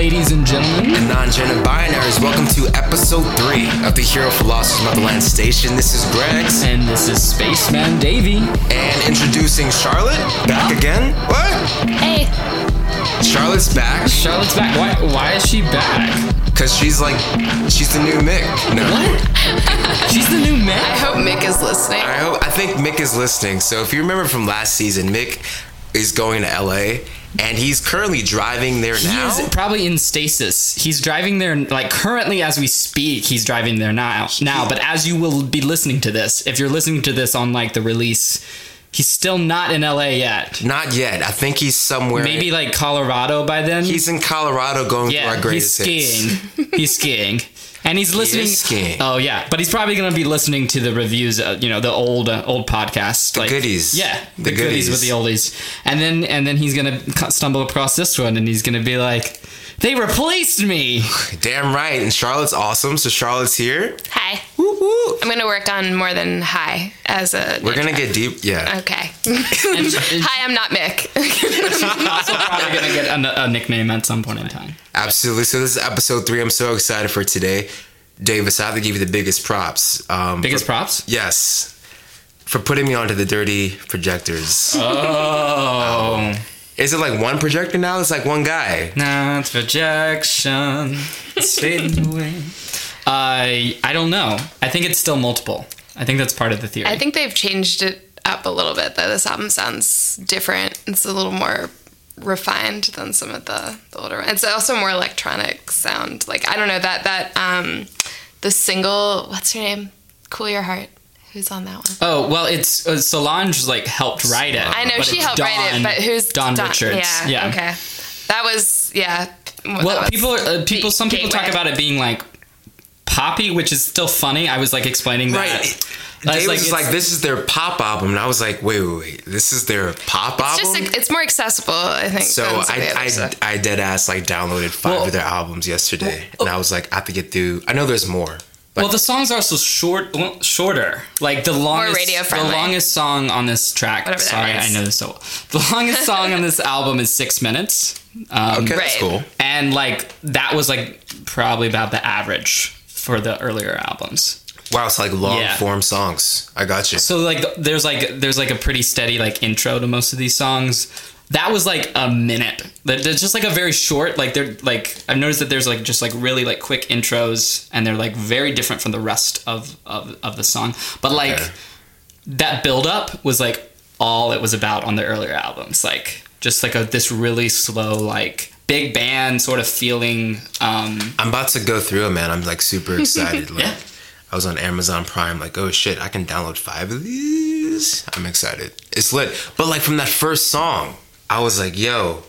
ladies and gentlemen. and non-gender binaries. Welcome to episode three of the Hero Philosophers Motherland Station. This is Greggs And this is Spaceman Davy. and introducing Charlotte back again. What? Hey, Charlotte's back Charlotte's back. Why, why is she back? because she's like she's the new Mick. No, She's the new Mick? I hope Mick is listening. I hope I think Mick is listening. So if you remember from last season, Mick is going to LA and he's currently driving there He now. is probably in stasis. He's driving there, like currently as we speak, he's driving there now. Now, but as you will be listening to this, if you're listening to this on like the release, he's still not in LA yet. Not yet. I think he's somewhere. Maybe like Colorado by then. he's in Colorado going yeah, through our he's greatest hits. skiing. he's skiing. And he's listening. Oh yeah, but he's probably gonna be listening to the reviews. Uh, you know, the old uh, old podcasts, like goodies. Yeah, the, The goodies. with the oldies. And then and then he's gonna stumble across this one, and he's gonna be like, "They replaced me." Damn right. And Charlotte's awesome. So Charlotte's here. Hi. Woo woo. I'm gonna work on more than hi as a. We're gonna get deep. Yeah. Okay. And- and hi, I'm not Mick. she's also probably gonna get a, a nickname at some point in time. Absolutely. So this is episode three. I'm so excited for today. Davis, I have to give you the biggest props. Um, Biggest for- props. Yes. For putting me onto the dirty projectors. Oh, Is it like one projector now? It's like one guy. not rejection. It's fading away. I I don't know. I think it's still multiple. I think that's part of the theory. I think they've changed it up a little bit. Though this album sounds different. It's a little more refined than some of the, the older ones. It's also more electronic sound. Like I don't know that that um the single. What's her name? Cool Your Heart. Who's on that one? Oh well, it's uh, Solange like helped write it. I know she it's helped write it, but who's Dawn, Richards? Yeah, yeah. Okay. That was yeah. that Well, was people, uh, people, some people talk about it being like poppy, which is still funny. I was like explaining that. Right. I was Davis like, is it's- like, this is their pop album. And I was like, wait, wait, wait. This is their pop It's album? just it's more accessible, I think. so than some of the I, I, stuff. I dead ass like downloaded five Well- of their albums yesterday. well- and I was like, I have to get through. I know there's more. But well, the songs are also short, shorter. Like the longest, radio the longest song on this track. Whatever that sorry, I know this so. well. The longest song on this album is six minutes. Um, okay, that's Right. cool. and like that was like probably about the average for the earlier albums. Wow, it's like long Yeah. form songs. I got you. So like there's like there's like a pretty steady like intro to most of these songs. That was like a minute. They're just like a very short like they're like I've noticed that there's like just like really like quick intros and they're like very different from the rest of of, of the song. But like Okay. that build up was like all it was about on the earlier albums. Like just like a this really slow like big band sort of feeling um I'm about to go through it, man. I'm like super excited. Like, Yeah. I was on Amazon Prime, like, oh shit, I can download five of these. I'm excited. It's lit. But like from that first song, I was like, yo,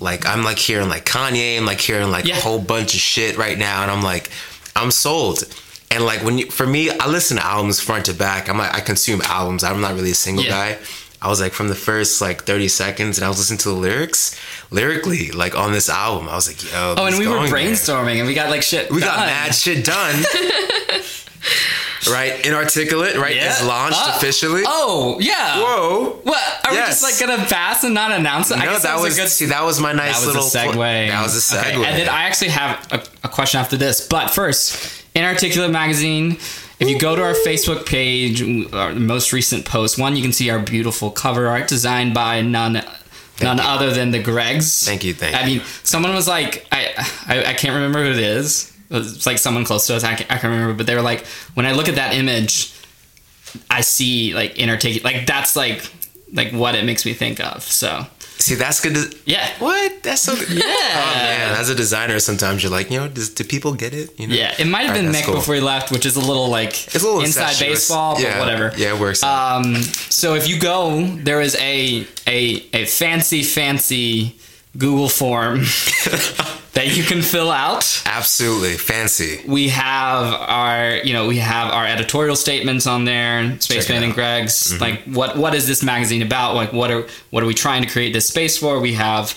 like I'm like hearing like Kanye and like hearing like Yeah. a whole bunch of shit right now, and I'm like, I'm sold. And like when you, for me, I listen to albums front to back. I'm like, I consume albums. I'm not really a single Yeah. guy. I was like from the first like 30 seconds, and I was listening to the lyrics, lyrically, like on this album. I was like, yo. Oh, and we were there. brainstorming and we got like shit. We got mad shit done. right? Inarticulate, right? Yeah. Is launched Oh. officially. Oh yeah. Whoa. What? Are Yes. we just like gonna pass and not announce it? I No, guess that was, a good. see that was my nice that was little a segue. That was a segue. Okay, And then I actually have a, a question after this, but first, Inarticulate Magazine. If you go to our Facebook page, our most recent post, one you can see our beautiful cover art designed by none. None you. other than the Greggs. Thank you, thank I you. mean, someone was like, I, I, I can't remember who it is. It's like someone close to us. I can't, I can't remember, but they were like, when I look at that image, I see like inarticulate. Like that's like like what it makes me think of. So see that's good. To, yeah, what? That's so. Good. Yeah. Oh man, as a designer, sometimes you're like, you know, does, do people get it? You know. yeah. It might have been Mick cool. before he left, which is a little like It's a little inside baseball, but yeah, whatever. Yeah, it works. Um, so if you go, there is a a a fancy fancy Google form that you can fill out. Absolutely. Fancy. we have our you know we have our editorial statements on there spaceman it and Greggs. Like what what is this magazine about? Like what are what are we trying to create this space for? We have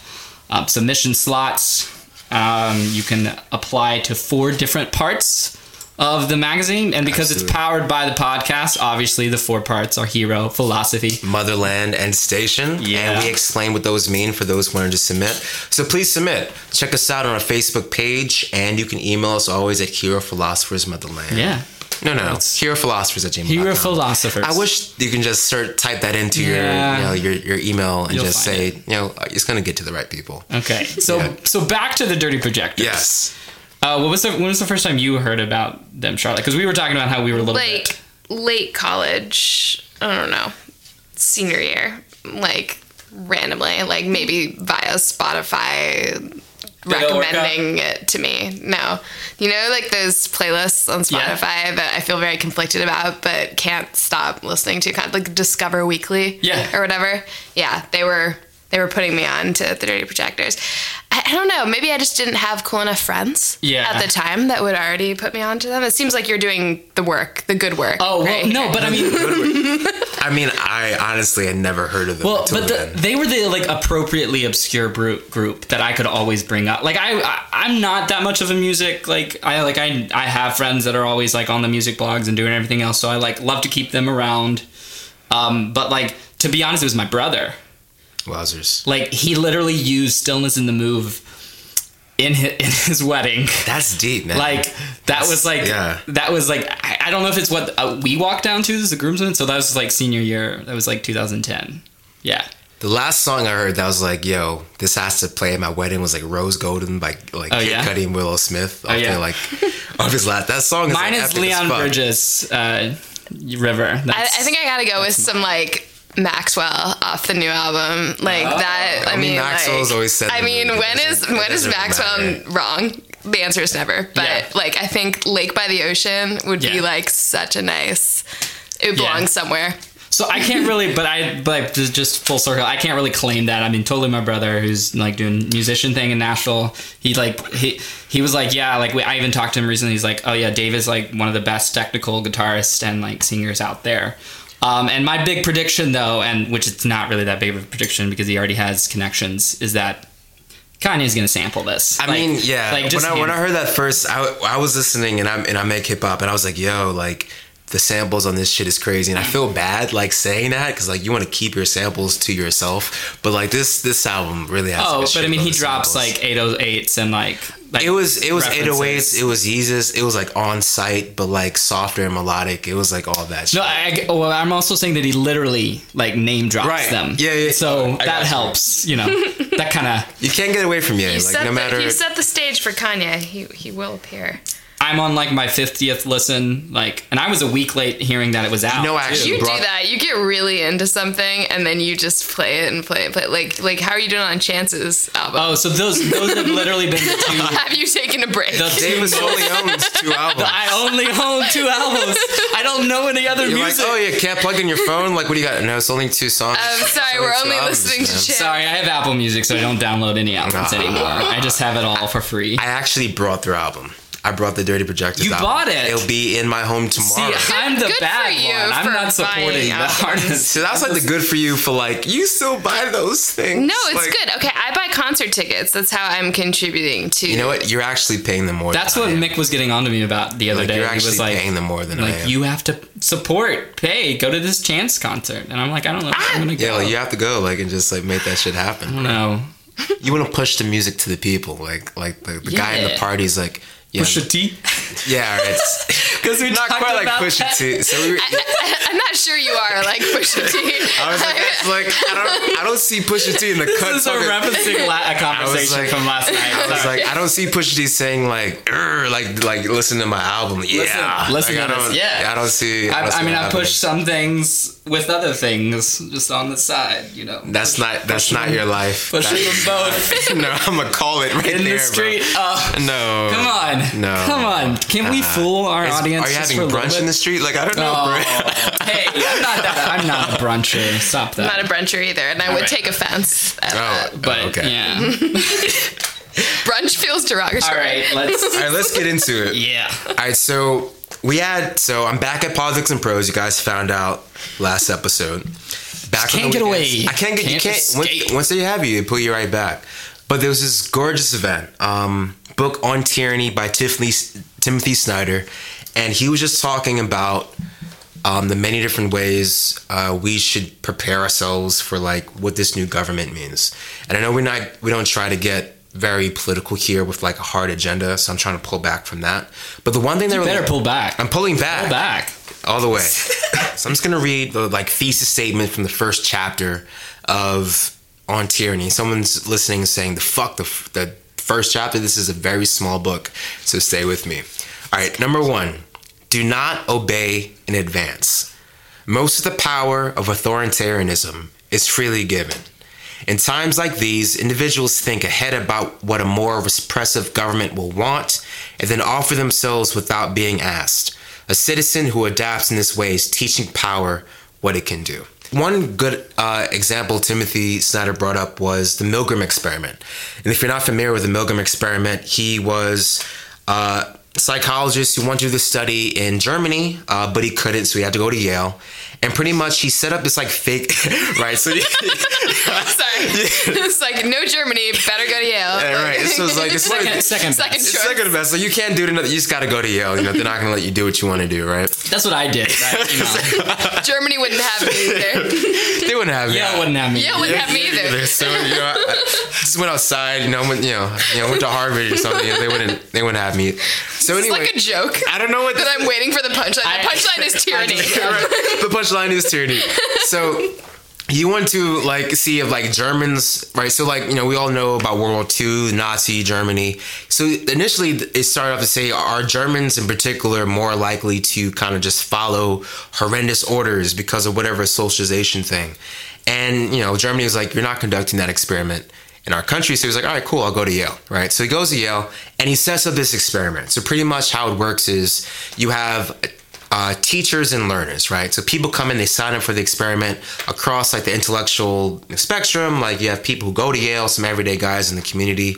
um, submission slots. Um, you can apply to four different parts of the magazine, and because Absolutely. it's powered by the podcast, obviously the four parts are hero, philosophy. Motherland and Station. Yeah. And we explain what those mean for those wanting to submit. So please submit. Check us out on our Facebook page, and you can email us always at Hero Philosophers Motherland. Yeah, No, no, no. Hero Philosophers at gmail. hero philosophers. I wish you can just sort type that into Yeah. your, you know, your your email and You'll just say, it. you know, it's gonna get to the right people. Okay, so Yeah. so back to the Dirty Projectors. Yes. Uh, what was the when was the first time you heard about them, Charlotte? Because we were talking about how we were a little like bit. late college i don't know senior year like randomly like maybe via spotify Did recommending it to me no you know like those playlists on Yeah. spotify that i feel very conflicted about but can't stop listening to kind of like discover weekly Yeah. or whatever yeah they were they were putting me on to the dirty projectors I, I don't know maybe i just didn't have cool enough friends Yeah. at the time that would already put me onto them it seems like you're doing the work the good work Oh well, no, but I mean, I mean, I honestly had never heard of them. well, but the, they were the like appropriately obscure group group that I could always bring up. Like I, I I'm not that much of a music like I like I I have friends that are always like on the music blogs and doing everything else, so I like love to keep them around. Um, but like to be honest, it was my brother. Wowzers. Like he literally used "Stillness Is the Move" in his, in his wedding. That's deep, man. Like that was like yeah. that was like I, I don't know if it's what uh, we walked down to as a groomsmen. So that was like senior year. That was like 2010. Yeah. the last song I heard that was like, yo, this has to play at my wedding was like Rose Golden by like Oh, Kid yeah? Cudi and Willow Smith. Oh, yeah. like off his last that song is Mine like, is Leon fuck. Bridges, uh, River. I, I think I gotta go with some like Maxwell off the new album, like Oh. that. I, I mean, mean, Maxwell's like, always said I mean, when is when is Maxwell wrong? The answer is never. But Yeah. like, I think Lake by the Ocean would Yeah. be like such a nice. It belongs Yeah. somewhere. so I can't really, but I but just- just full circle. I can't really claim that. I mean, totally my brother who's like doing musician thing in Nashville. He like he he was like yeah like we, I even talked to him recently. He's like oh yeah Dave is like one of the best technical guitarists and like singers out there. Um, and my big prediction though, and which it's not really that big of a prediction because he already has connections, is that Kanye's gonna sample this. I Like- mean, yeah. like just when I when I heard that first, I, I was listening and I'm and I make hip hop and I was like, yo, like the samples on this shit is crazy and I mm. feel bad like saying that because like you want to keep your samples to yourself, but like this this album really has. Oh, but shit I mean, he drops samples. like 808s and like, like It was it was oh references. 808s. It was Yeezus. It was like On Sight, but like softer and melodic. It was like all that. Shit. No, I, I- well, I'm also saying that he literally like name drops Right. them. Yeah, yeah. So I that helps, you know. that kind of. you can't get away from Ye. He Like set no the, matter. he set the stage for Kanye. He he will appear. I'm on like my 50th listen, like, and I was a week late hearing that it was out. No, too. actually- You brought- do that. You get really into something and then you just play it and play it. Play it. Like like how are you doing on Chances album? Oh, so those those have literally been the two. Have you taken a break? The two Davis most- only owns two albums. I only own two albums. I don't know any other You're music. like, oh, you can't plug in your phone. Like, what do you got? No, it's only two songs. I'm It's sorry, we're only albums, listening to man. Chance. Sorry, I have Apple Music, so I don't download any albums anymore. I just have it all for free. I actually brought their album. I brought the Dirty Projectors. You album. bought it? It'll be in my home tomorrow. See, tomorrow. I'm the Good bad one. I'm not supporting buying the artist. so that's like the good for you for like you still buy those things. No, it's Like, good. Okay, I buy concert tickets. That's how I'm contributing to. You know what? You're actually paying them more. That's than what I am. Mick was getting on to me about the other Like day. you're he was like, paying them more than I am. you have to support, pay, go to this Chance concert, and I'm like, I don't know if I'm gonna yeah, go. like you have to go like and just like make that shit I happen. don't know. You want to push the music to the people. Like like the, the guy in the Yeah. party's like yeah, Pusha T yeah, it's because we not quite like about push that. T. So we, I'm not sure you are like Pusha T. I was like, that's like I don't I don't see Pusha T in the cut. This is a referencing la- a conversation like- from last night. I was Sorry. like, I don't see Pusha T saying like, like, like listen to my album. Yeah, listen Like, to I this, don't, yeah. I don't see. I, don't see I mean, I happening. push some things with other things just on the side, you know. That's not. That's not them- your life. pushing That's- them both no, I'm gonna call it right in there, the street. Oh, Bro. No, come on, No. come on. Can we uh-huh. fool our Is- audience? Are you just having for brunch in the street? Like I don't know, Oh, bro. hey, I'm not that. I'm not a bruncher. Stop that. I'm not a bruncher either, and I would right. take offense at Oh, that. but okay. yeah. Brunch feels derogatory. All right, let's. All right, let's get into it. Yeah. All right, so we had. So I'm back at Politics and Prose. You guys found out last episode. Back Just can't the get weekends. away. I can't get. you Can't can't. Once, once they have you, they pull you right back. But there was this gorgeous event. Um, book on tyranny by Tiffany Timothy Snyder, and he was just talking about um, the many different ways uh, we should prepare ourselves for like what this new government means. And I know we're not we don't try to get very political here with like a hard agenda, so I'm trying to pull back from that. But the one thing that You really- better pull back. I'm pulling back Pull back. all the way. so I'm just gonna read the like thesis statement from the first chapter of On Tyranny. Someone's listening and saying the fuck the the first chapter. This is a very small book, so stay with me. All right, number one: do not obey in advance. Most of the power of authoritarianism is freely given. In times like these, individuals think ahead about what a more repressive government will want and then offer themselves without being asked. A citizen who adapts in this way is teaching power what it can do. One good uh, example Timothy Snyder brought up was the Milgram experiment. And if you're not familiar with the Milgram experiment, he was uh, psychologist who wanted to do this study in Germany, uh, but he couldn't, so he had to go to Yale. And pretty much he set up this like fake, right? So Sorry. it's like no Germany, better go to Yale. Yeah, right. So it's like it's like Second, second, Second best. second best. So you can't do it. Another, you just got to go to Yale. You know, they're not going to let you do what you want to do, right? That's what I did. Right? You know, Germany wouldn't have me either. They wouldn't have me. Yale wouldn't have me. Yale wouldn't have me either. So you know, I just went outside. You know, went, you know, you know, went to Harvard or something. They wouldn't. They wouldn't have me. So It's anyway, like a joke. I don't know what That I'm waiting for the punchline. The punchline is tyranny. the punchline is tyranny. So you want to like see if like Germans, right? So like you know we all know about World War II, Nazi Germany. So initially it started off to say are Germans in particular more likely to kind of just follow horrendous orders because of whatever socialization thing, and you know Germany was like you're not conducting that experiment. In our country, so he's like, all right, cool, I'll go to Yale, right? So he goes to Yale and he sets up this experiment. So pretty much how it works is you have uh, teachers and learners, right? So people come in, they sign up for the experiment across like the intellectual spectrum. Like you have people who go to Yale, some everyday guys in the community,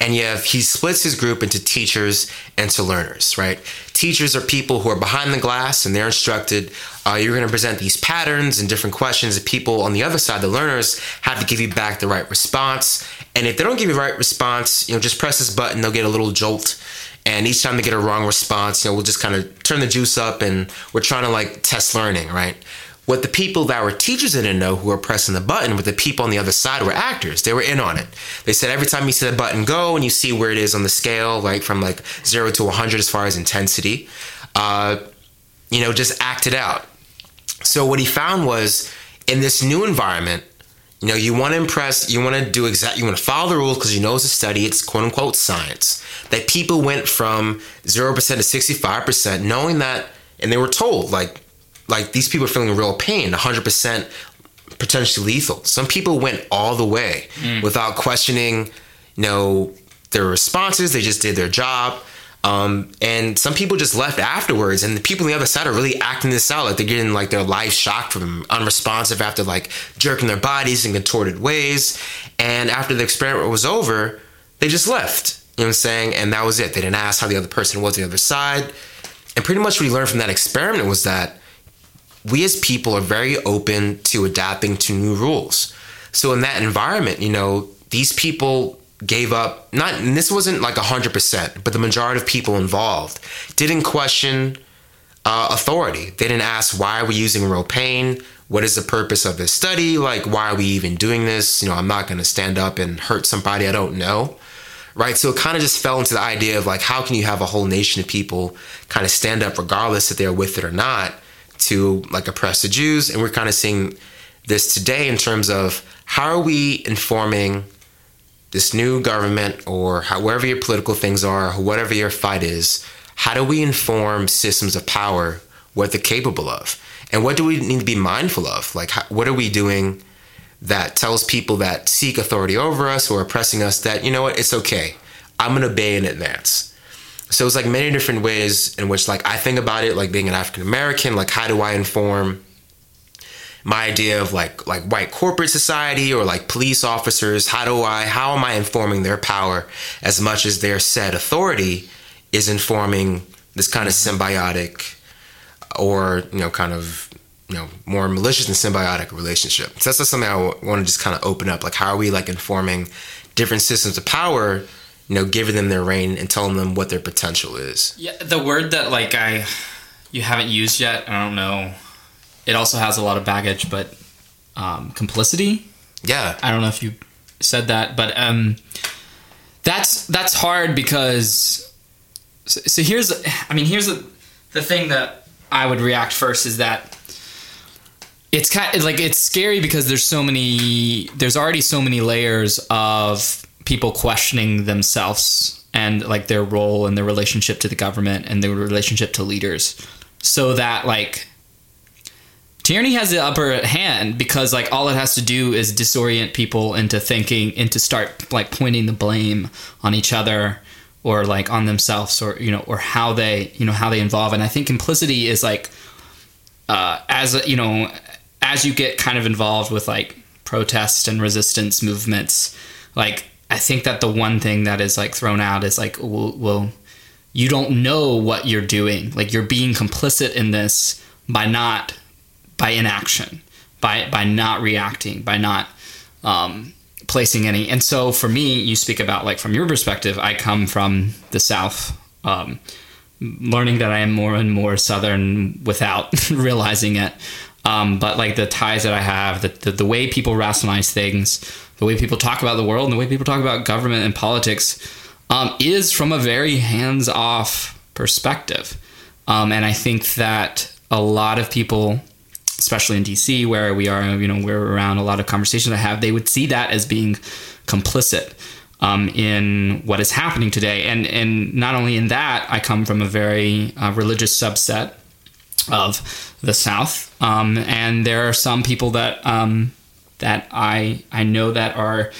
and you have he splits his group into teachers and to learners, right? Teachers are people who are behind the glass and they're instructed. Uh, you're going to present these patterns and different questions. And people on the other side, the learners, have to give you back the right response. And if they don't give you the right response, you know, just press this button, they'll get a little jolt and each time they get a wrong response you know we'll just kind of turn the juice up and we're trying to like test learning right? What the people that were teachers didn't know who were pressing the button but the people on the other side were actors. They were in on it. They said every time you see the button go and you see where it is on the scale like from like 0 to 100 as far as intensity uh, you know just act it out. So what he found was in this new environment you know, you want to impress, you want to do exact, you want to follow the rules because you know it's a study, it's quote unquote science. That people went from 0% to 65%, knowing that, and they were told, like, like these people are feeling real pain, 100% potentially lethal. Some people went all the way mm. without questioning, you know, their responses. They just did their job. Um, and some people just left afterwards, and the people on the other side are really acting this out, like they're getting like their life shocked from unresponsive after like jerking their bodies in contorted ways. And after the experiment was over, they just left. You know what I'm saying? And that was it. They didn't ask how the other person was on the other side. And pretty much what we learned from that experiment was that we as people are very open to adapting to new rules. So in that environment, you know, these people gave up not this wasn't like 100%, but the majority of people involved didn't question uh, authority. They didn't ask why are we using real pain? What is the purpose of this study? Like why are we even doing this? You know, I'm not going to stand up and hurt somebody I don't know. Right? So it kind of just fell into the idea of like how can you have a whole nation of people kind of stand up regardless if they're with it or not to like oppress the Jews and we're kind of seeing this today in terms of how are we informing this new government or however your political things are, whatever your fight is, how do we inform systems of power what they're capable of? And what do we need to be mindful of? Like, what are we doing that tells people that seek authority over us or oppressing us that, you know what, it's okay. I'm going to obey in advance. So it's like many different ways in which, like, I think about it, like being an African American, like, how do I inform my idea of like like white corporate society or like police officers how do i how am i informing their power as much as their said authority is informing this kind of mm-hmm. symbiotic or you know kind of you know more malicious and symbiotic relationship so that's just something i want to just kind of open up like how are we like informing different systems of power you know, giving them their reign and telling them what their potential is. Yeah, the word that like I you haven't used yet. I don't know. It also has a lot of baggage, but um, complicity. Yeah. I don't know if you said that, but um, that's that's hard because. So, so here's, I mean, here's the, the thing that I would react first is that it's kind of like it's scary because there's so many, there's already so many layers of people questioning themselves and like their role and their relationship to the government and their relationship to leaders, so that like tyranny has the upper hand because like all it has to do is disorient people into thinking into start like pointing the blame on each other or like on themselves or you know or how they you know how they involve. And i think implicity is like uh, as you know as you get kind of involved with like protest and resistance movements like i think that the one thing that is like thrown out is like well, well you don't know what you're doing. Like you're being complicit in this by not by inaction, by by not reacting, by not um, placing any. And so for me, you speak about like from your perspective. I come from the South, um, learning that I am more and more Southern without realizing it. Um, but like the ties that I have, the, the the way people rationalize things, the way people talk about the world, and the way people talk about government and politics, um, is from a very hands off perspective. Um, and I think that a lot of people especially in DC, where we are, you know, we're around a lot of conversations I have, they would see that as being complicit um, in what is happening today. And and not only in that, I come from a very uh, religious subset of the South, um, and there are some people that um, that I I know that are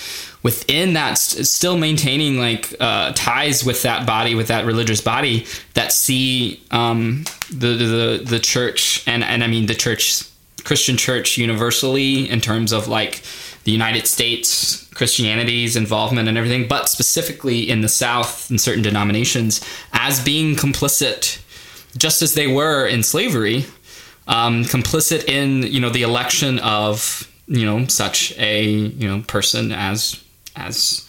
within that st- still maintaining like uh, ties with that body with that religious body that see um, the, the the church and and I mean the church Christian church universally in terms of like the United States Christianity's involvement and everything but specifically in the South in certain denominations as being complicit just as they were in slavery um, complicit in you know the election of you know such a you know person as as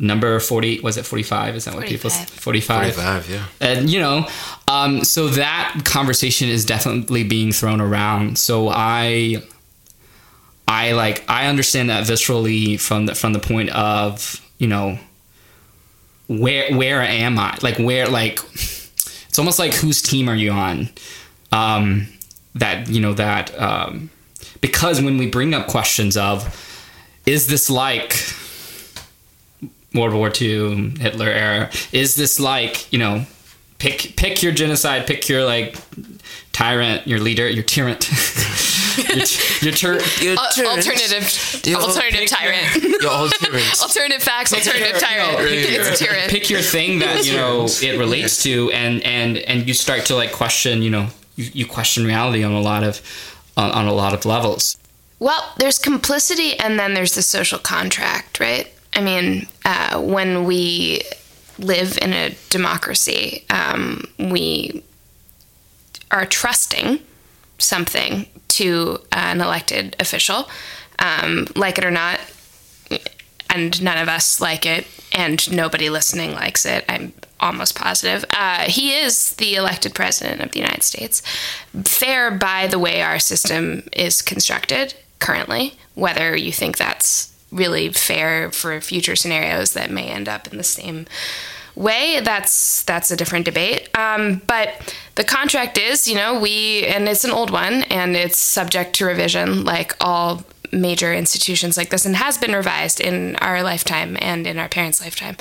number 40 was it 45 is that what people 45 45, yeah. and you know um, so that conversation is definitely being thrown around. So i i like i understand that viscerally from the from the point of you know where where am i? Like where like it's almost like whose team are you on? Um that you know that um because when we bring up questions of is this like World War II, Hitler era. Is this like you know, pick pick your genocide, pick your like tyrant, your leader, your tyrant, your, your tur- Your Al- alternative, Your- alternative tyrant. Your alternative. alternative facts, alternative tyrant. no, it's a tyrant. pick your thing that you know it relates to, and and and you start to like question, you know, you, you question reality on a lot of on, on a lot of levels. Well, there's complicity and then there's the social contract, right? I mean, uh, when we live in a democracy, um, we are trusting something to an elected official, um, like it or not, and none of us like it, and nobody listening likes it. I'm almost positive. Uh, he is the elected president of the United States. Fair by the way our system is constructed currently, whether you think that's really fair for future scenarios that may end up in the same way. That's that's a different debate. Um, but the contract is you know we and it's an old one and it's subject to revision like all major institutions like this and has been revised in our lifetime and in our parents lifetime.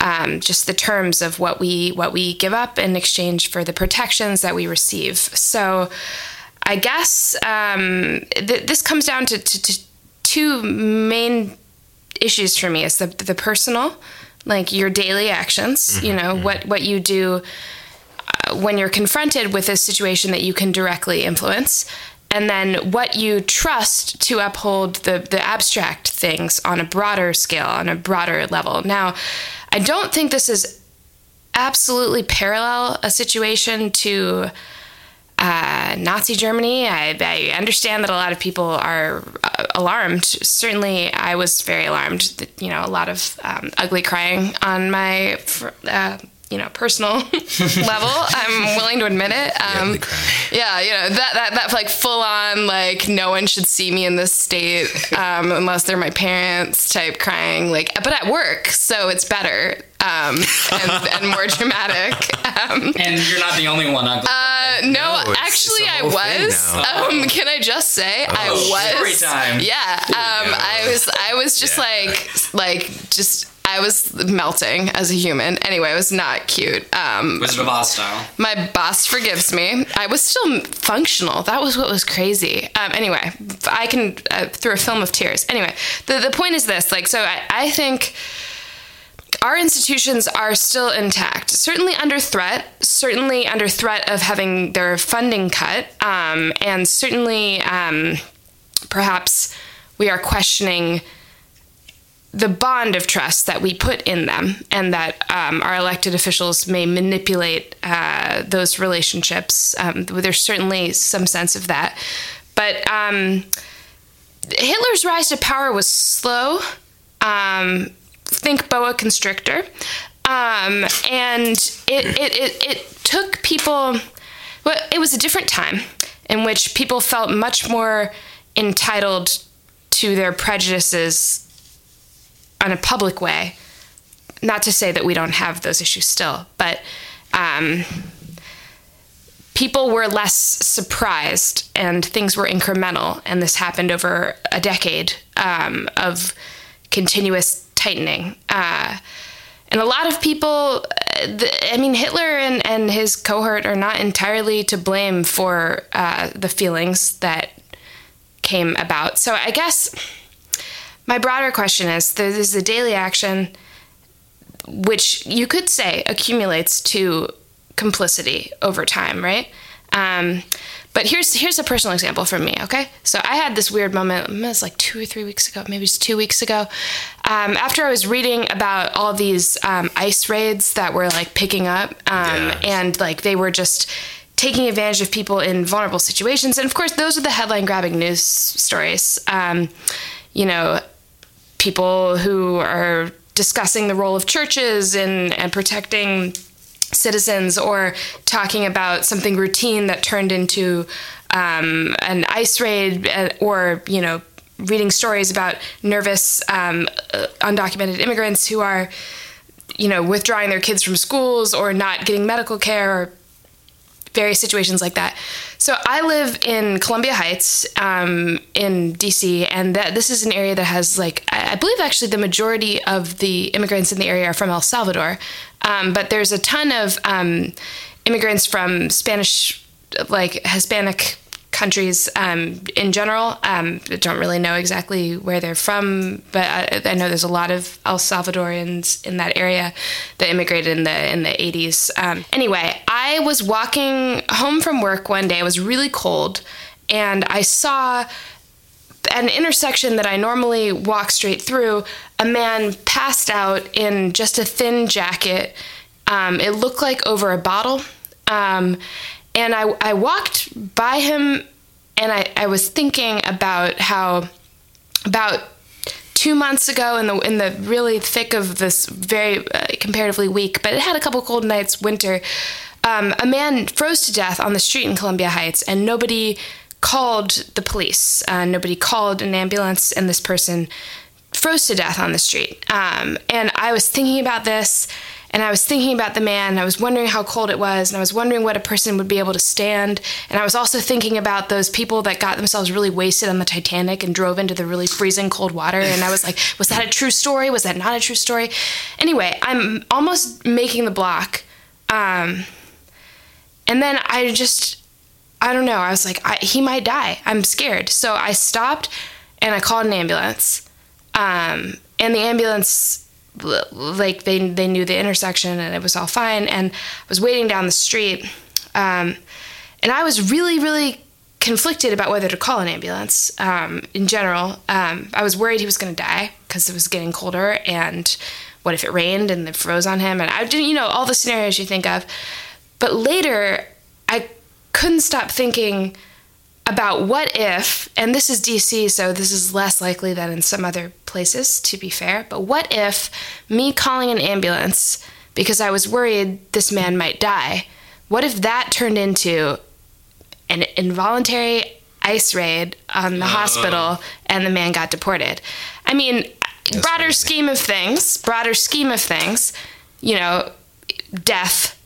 Um, just the terms of what we what we give up in exchange for the protections that we receive. So i guess um, th- this comes down to, to, to two main issues for me is the the personal like your daily actions you know what what you do uh, when you're confronted with a situation that you can directly influence and then what you trust to uphold the the abstract things on a broader scale on a broader level. Now i don't think this is absolutely parallel a situation to uh, Nazi Germany. I, I, understand that a lot of people are uh, alarmed. Certainly, I was very alarmed. That, you know, a lot of um, ugly crying on my uh, you know personal level i'm willing to admit it. Um, yeah you know that, that that like full on like no one should see me in this state um, unless they're my parents type crying like but at work so it's better um, and, and, more dramatic um, and you're not the only one ugly uh, no, no actually i was um, can i just say oh, i was story time. Yeah um, i was i was just yeah. like like just I was melting as a human. Anyway, it was not cute. Um, Wizard of Oz style. My boss forgives me. I was still functional. That was what was crazy. Um, anyway, I can uh, through a film of tears. Anyway, the the point is this: like, so I, I think our institutions are still intact, certainly under threat, certainly under threat of having their funding cut, um, and certainly um, perhaps we are questioning the bond of trust that we put in them and that um, our elected officials may manipulate uh, those relationships. Um, there's certainly some sense of that. But um, Hitler's rise to power was slow. Um, think boa constrictor. Um, and it, it, it, it took people, well, it was a different time in which people felt much more entitled to their prejudices on a public way. Not to say that we don't have those issues still, but um, people were less surprised and things were incremental. And this happened over a decade um, of continuous tightening. Uh, and a lot of people, I mean, Hitler and, and his cohort are not entirely to blame for uh, the feelings that came about. So I guess my broader question is there's a daily action which you could say accumulates to complicity over time, right? Um, but here's here's a personal example from me. Okay, so I had this weird moment. It was like two or three weeks ago, maybe it's two weeks ago. Um, after I was reading about all these um, ICE raids that were like picking up, um, and like they were just taking advantage of people in vulnerable situations. And of course, those are the headline grabbing news stories. Um, you know, people who are discussing the role of churches and, and protecting citizens or talking about something routine that turned into um, an ice raid uh, or, you know, reading stories about nervous um, uh, undocumented immigrants who are, you know, withdrawing their kids from schools or not getting medical care or various situations like that. So I live in Columbia Heights um, in DC, and that this is an area that has like I believe actually the majority of the immigrants in the area are from El Salvador, um, but there's a ton of um, immigrants from Spanish, like Hispanic countries um, in general. Um, I don't really know exactly where they're from, but I, I, know there's a lot of El Salvadorians in that area that immigrated in the in the 80s. Um, anyway, I was walking home from work one day. It was really cold, and I saw an intersection that I normally walk straight through. A man passed out in just a thin jacket. Um, it looked like over a bottle. And I, I walked by him and I, I was thinking about how about two months ago in the in the really thick of this very uh, comparatively weak but it had a couple cold nights winter um, a man froze to death on the street in columbia heights and nobody called the police. Uh, nobody called an ambulance and this person froze to death on the street. Um, and i was thinking about this and I was thinking about the man, I was wondering how cold it was, and I was wondering what a person would be able to stand. And I was also thinking about those people that got themselves really wasted on the Titanic and drove into the really freezing cold water. And I was like, was that a true story? Was that not a true story? Anyway, I'm almost making the block. Um, and then I just, I don't know, I was like, I, he might die. I'm scared. So I stopped and I called an ambulance. Um, and the ambulance like they they knew the intersection and it was all fine. And I was waiting down the street, um, and I was really really conflicted about whether to call an ambulance. Um, in general, um, I was worried he was going to die because it was getting colder, and what if it rained and it froze on him? And I didn't, you know, all the scenarios you think of. But later, I couldn't stop thinking about what if, and this is DC, so this is less likely than in some other places, to be fair, but what if me calling an ambulance because I was worried this man might die, what if that turned into an involuntary ice raid on the oh. hospital and the man got deported? I mean, broader crazy. scheme of things, broader scheme of things, you know, death,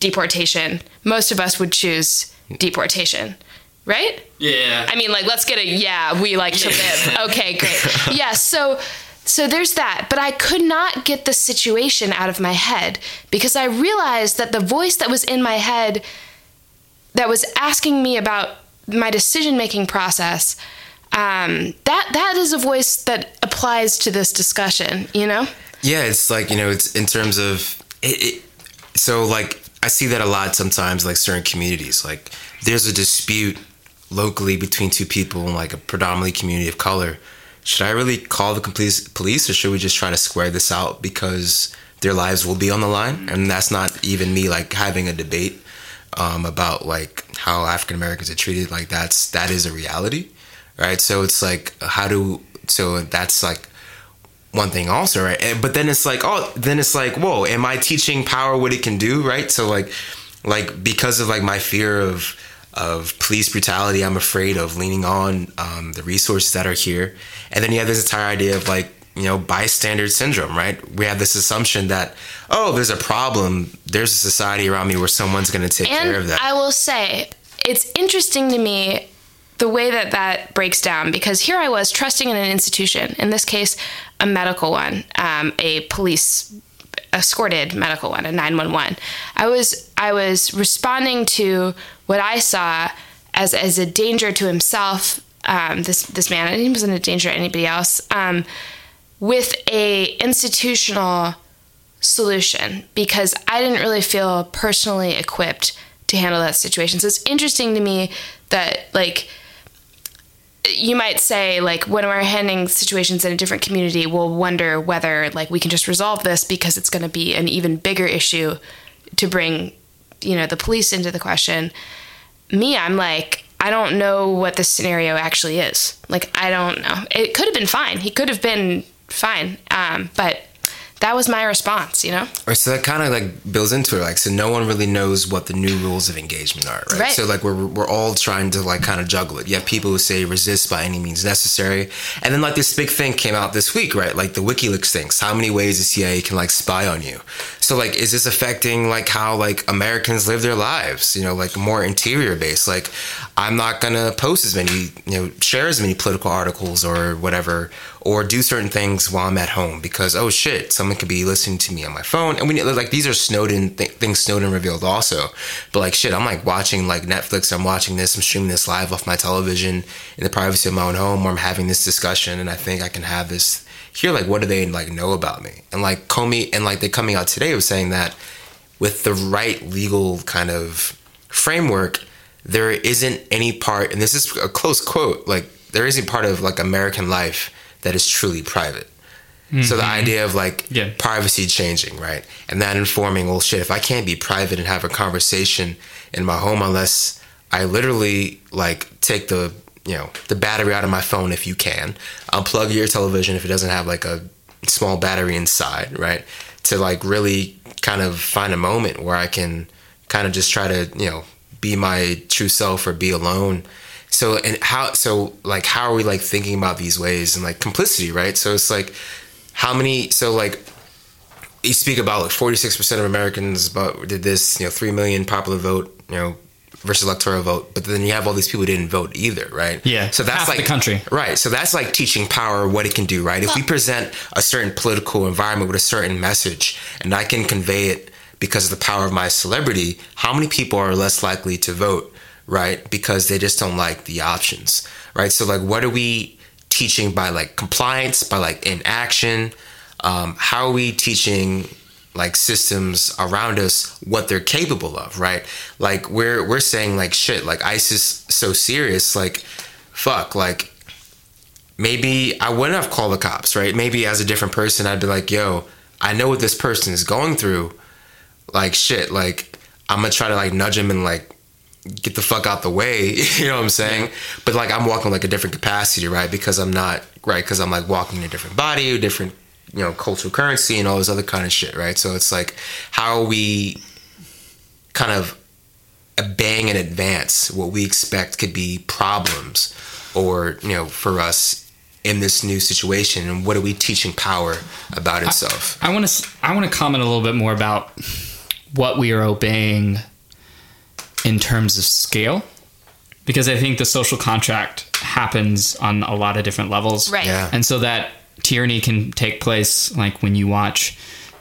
deportation. Most of us would choose deportation, right? Yeah. I mean, like, let's get a yeah. We like to live. Okay, great. Yeah. So, so there's that. But I could not get the situation out of my head because I realized that the voice that was in my head, that was asking me about my decision making process, um, that that is a voice that applies to this discussion. You know. Yeah, it's like you know, it's in terms of it, it. So like, I see that a lot sometimes, like certain communities. Like, there's a dispute locally between two people in like a predominantly community of color. Should I really call the police, police, or should we just try to square this out because their lives will be on the line? And that's not even me like having a debate um, about like how African Americans are treated. Like that's that is a reality, right? So it's like how do so that's like one thing also right And- but then it's like oh then it's like whoa am i teaching power what it can do right so like like because of like my fear of of police brutality i'm afraid of leaning on um, the resources that are here. And then you have this entire idea of like you know bystander syndrome right? We have this assumption that oh there's a problem. There's a society around me where someone's going to take care of that. I will say, it's interesting to me the way that that breaks down because here I was trusting in an institution, in this case, a medical one, um, a police escorted medical one, a 911. I was I was responding to what I saw as as a danger to himself. Um, this this man, and he wasn't a danger to anybody else. Um, with a institutional solution because I didn't really feel personally equipped to handle that situation. So it's interesting to me that like you might say like when we're handling situations in a different community, we'll wonder whether like we can just resolve this because it's going to be an even bigger issue to bring you know the police into the question. Me, I'm like I don't know what the scenario actually is. Like I don't know. It could have been fine. He could have been fine. Um, but that was my response, you know? Or so that kind of like builds into it, like so no one really knows what the new rules of engagement are, right? Right. So like we're we're all trying to like kind of juggle it. You have people who say resist by any means necessary, and then like this big thing came out this week, right? Like the WikiLeaks things. How many ways the CIA can like spy on you? So like, is this affecting like how like Americans live their lives? You know, like more interior based. Like, I'm not gonna post as many, you know, share as many political articles or whatever, or do certain things while I'm at home because oh shit, someone could be listening to me on my phone. And we like these are Snowden th- things Snowden revealed also. But like shit, I'm like watching like Netflix. I'm watching this. I'm streaming this live off my television in the privacy of my own home, where I'm having this discussion, and I think I can have this here. Like, what do they like know about me? And like Comey and like they coming out today was saying that with the right legal kind of framework, there isn't any part, and this is a close quote, like there isn't part of like American life that is truly private. So the mm-hmm. idea of like Yeah. privacy changing, right? And that informing, well, shit, if I can't be private and have a conversation in my home unless I literally like take the, you know, the battery out of my phone if you can, unplug your television if it doesn't have like a small battery inside, right? To like really kind of find a moment where I can kind of just try to, you know, be my true self or be alone. So and how so like how are we like thinking about these ways and like complicity, right? So it's like how many so like you speak about like 46% of Americans about did this, you know, 3 million popular vote, you know, versus electoral vote, but then you have all these people who didn't vote either, right? Yeah, So that's half like the country. Right. So that's like teaching power what it can do, right? If we present a certain political environment with a certain message and I can convey it because of the power of my celebrity, how many people are less likely to vote, right? Because they just don't like the options, right? So like what are we teaching by like compliance, by like inaction? Um, how are we teaching like systems around us what they're capable of, right? Like we're we're saying like shit, like ISIS so serious, like fuck, like maybe I wouldn't have called the cops, right? Maybe as a different person, I'd be like, yo, I know what this person is going through. Like shit, like I'm gonna try to like nudge him and like get the fuck out the way. you know what I'm saying? But like I'm walking like a different capacity, right? Because I'm not right because I'm like walking in a different body, a different you know cultural currency, and all this other kind of shit, right? So it's like how are we kind of bang in advance what we expect could be problems, or you know, for us in this new situation, and what are we teaching power about itself? I want to I want to comment a little bit more about what we are obeying in terms of scale because I think the social contract happens on a lot of different levels. Right. Yeah. And so that tyranny can take place like when you watch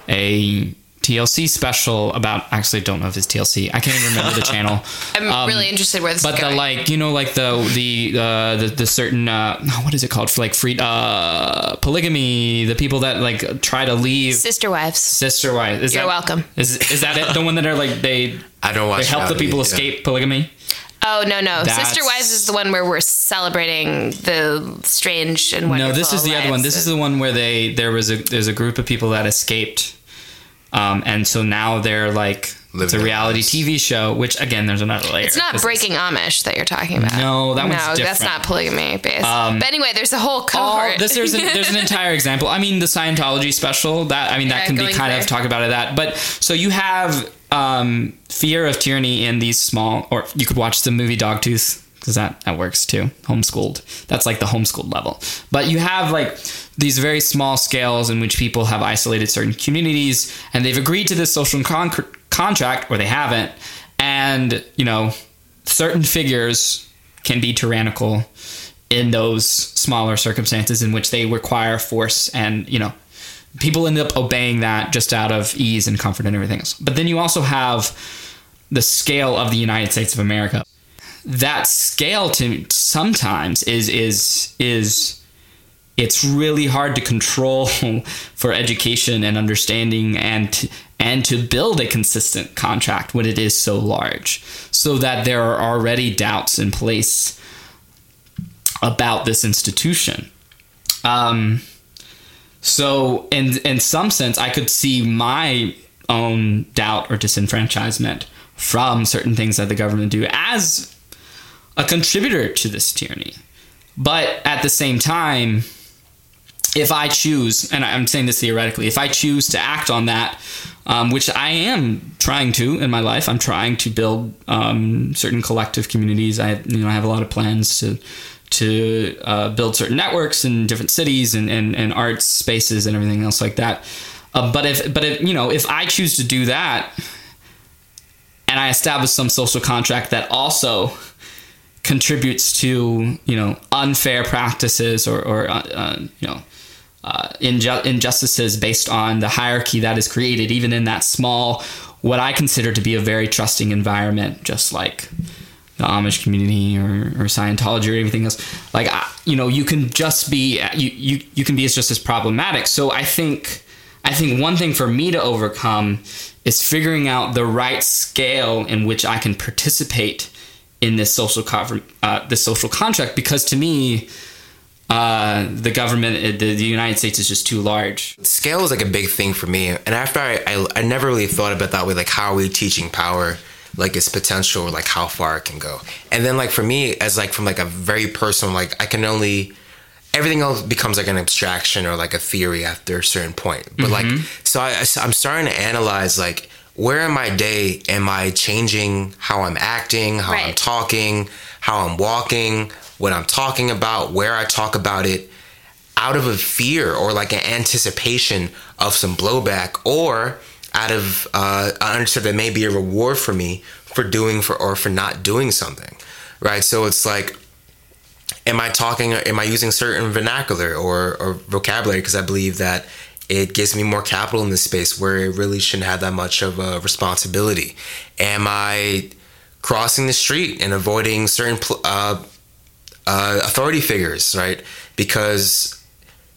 a TLC special about actually don't know if it's TLC. I can't even remember the channel. I'm really interested where this But is the like, you know, like the the uh, the, the certain uh, what is it called? For like free uh, polygamy. The people that like try to leave Sister wives. sister wives. Is You're that, welcome. Is is that it? The one that are like they I don't watch. they help the people yeah. escape polygamy. Oh no no! That's- Sister wives is the one where we're celebrating the strange and wonderful. No, this is the other one. lives This is the one where they there was a there's a group of people that escaped, um, and so now they're like it's a reality lives. TV show. Which again, there's another layer. It's not This is- breaking Amish that you're talking about. No, that one's no, that's different. Um, not polygamy based. but anyway, there's a whole Oh, cohort. this, there's, an, there's an entire example. I mean, the Scientology special. That I mean, that Yeah, can be kind there. of talk about it. That, but so you have um, fear of tyranny in these small, or you could watch the movie Dogtooth because that that works too. Homeschooled. That's like the homeschooled level. But you have like these very small scales in which people have isolated certain communities and they've agreed to this social con- contract, or they haven't, and you know, certain figures can be tyrannical in those smaller circumstances in which they require force and you know people end up obeying that just out of ease and comfort and everything else. But then you also have the scale of the united states of america. That scale to sometimes is is is it's really hard to control for education and understanding and and to build a consistent contract when it is so large so that there are already doubts in place about this institution. Um, so in in some sense i could see my own doubt or disenfranchisement from certain things that the government do as a contributor to this tyranny but at the same time if I choose, and I'm saying this theoretically, if I choose to act on that, um, which I am trying to in my life, I'm trying to build um, certain collective communities. I, you know, I have a lot of plans to to uh, build certain networks in different cities and, and, and arts spaces and everything else like that. Uh, but if but if, you know, if I choose to do that, and I establish some social contract that also contributes to you know unfair practices or, or uh, uh, you know uh, inju- injustices based on the hierarchy that is created, even in that small, what I consider to be a very trusting environment, just like the Amish community or, or Scientology or anything else. Like, you know, you can just be you, you you can be just as problematic. So I think I think one thing for me to overcome is figuring out the right scale in which I can participate in this social co- uh, this social contract because to me uh, the government uh, the, the United States is just too large scale is like a big thing for me and after I, I i never really thought about that way like how are we teaching power like its potential like how far it can go. And then like for me as like from like a very personal like i can only everything else becomes like an abstraction or like a theory after a certain point. But like mm-hmm. so I, i'm starting to analyze like where in my day am i changing how i'm acting how i'm talking how i'm walking what i'm talking about where i talk about it out of a fear or like an anticipation of some blowback or out of uh, I understood there may be a reward for me for doing for or for not doing something right? So it's like am I talking am I using certain vernacular or, or vocabulary? Because I believe that it gives me more capital in this space where it really shouldn't have that much of a responsibility. Am I crossing the street and avoiding certain uh, uh, authority figures, right? Because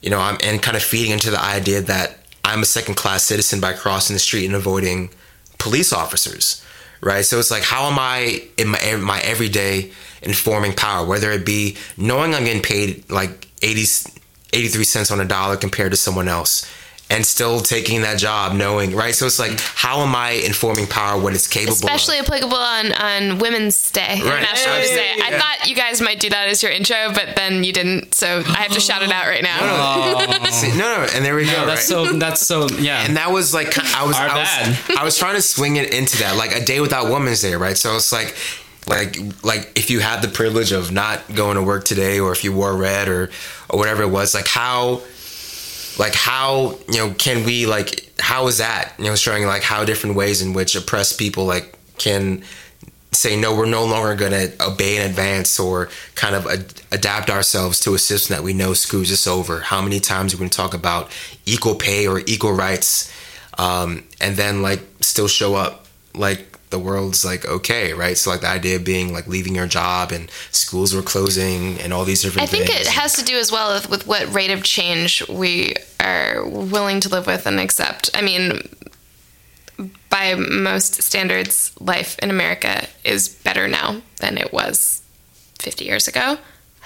you know I'm and kind of feeding into the idea that I'm a second class citizen by crossing the street and avoiding police officers, right? So it's like how am I in my in my everyday informing power, whether it be knowing I'm getting paid like 80, 83 cents on a dollar compared to someone else, and still taking that job knowing right so it's like how am i informing power what it's capable Especially of applicable on, on Women's Day, International Women's Day. I thought you guys might do that as your intro, but then you didn't, so I have to shout it out right now. Oh. See, no no and there we go That's right? so. That's so. Yeah. and that was like I was Our I bad. was, I was trying to swing it into that like a day without Women's Day, right? So it's like like like if you had the privilege of not going to work today, or if you wore red, or or whatever it was, like how like how you know can we like how is that you know showing like how different ways in which oppressed people like can say no we're no longer going to obey in advance or kind of ad- adapt ourselves to a system that we know screws us over? How many times are we going to talk about equal pay or equal rights um, and then like still show up like the world's like okay right so like the idea of being like leaving your job and schools were closing and all these different things. I think things it has to do as well with, with what rate of change we are willing to live with and accept. I mean, by most standards, life in America is better now than it was 50 years ago,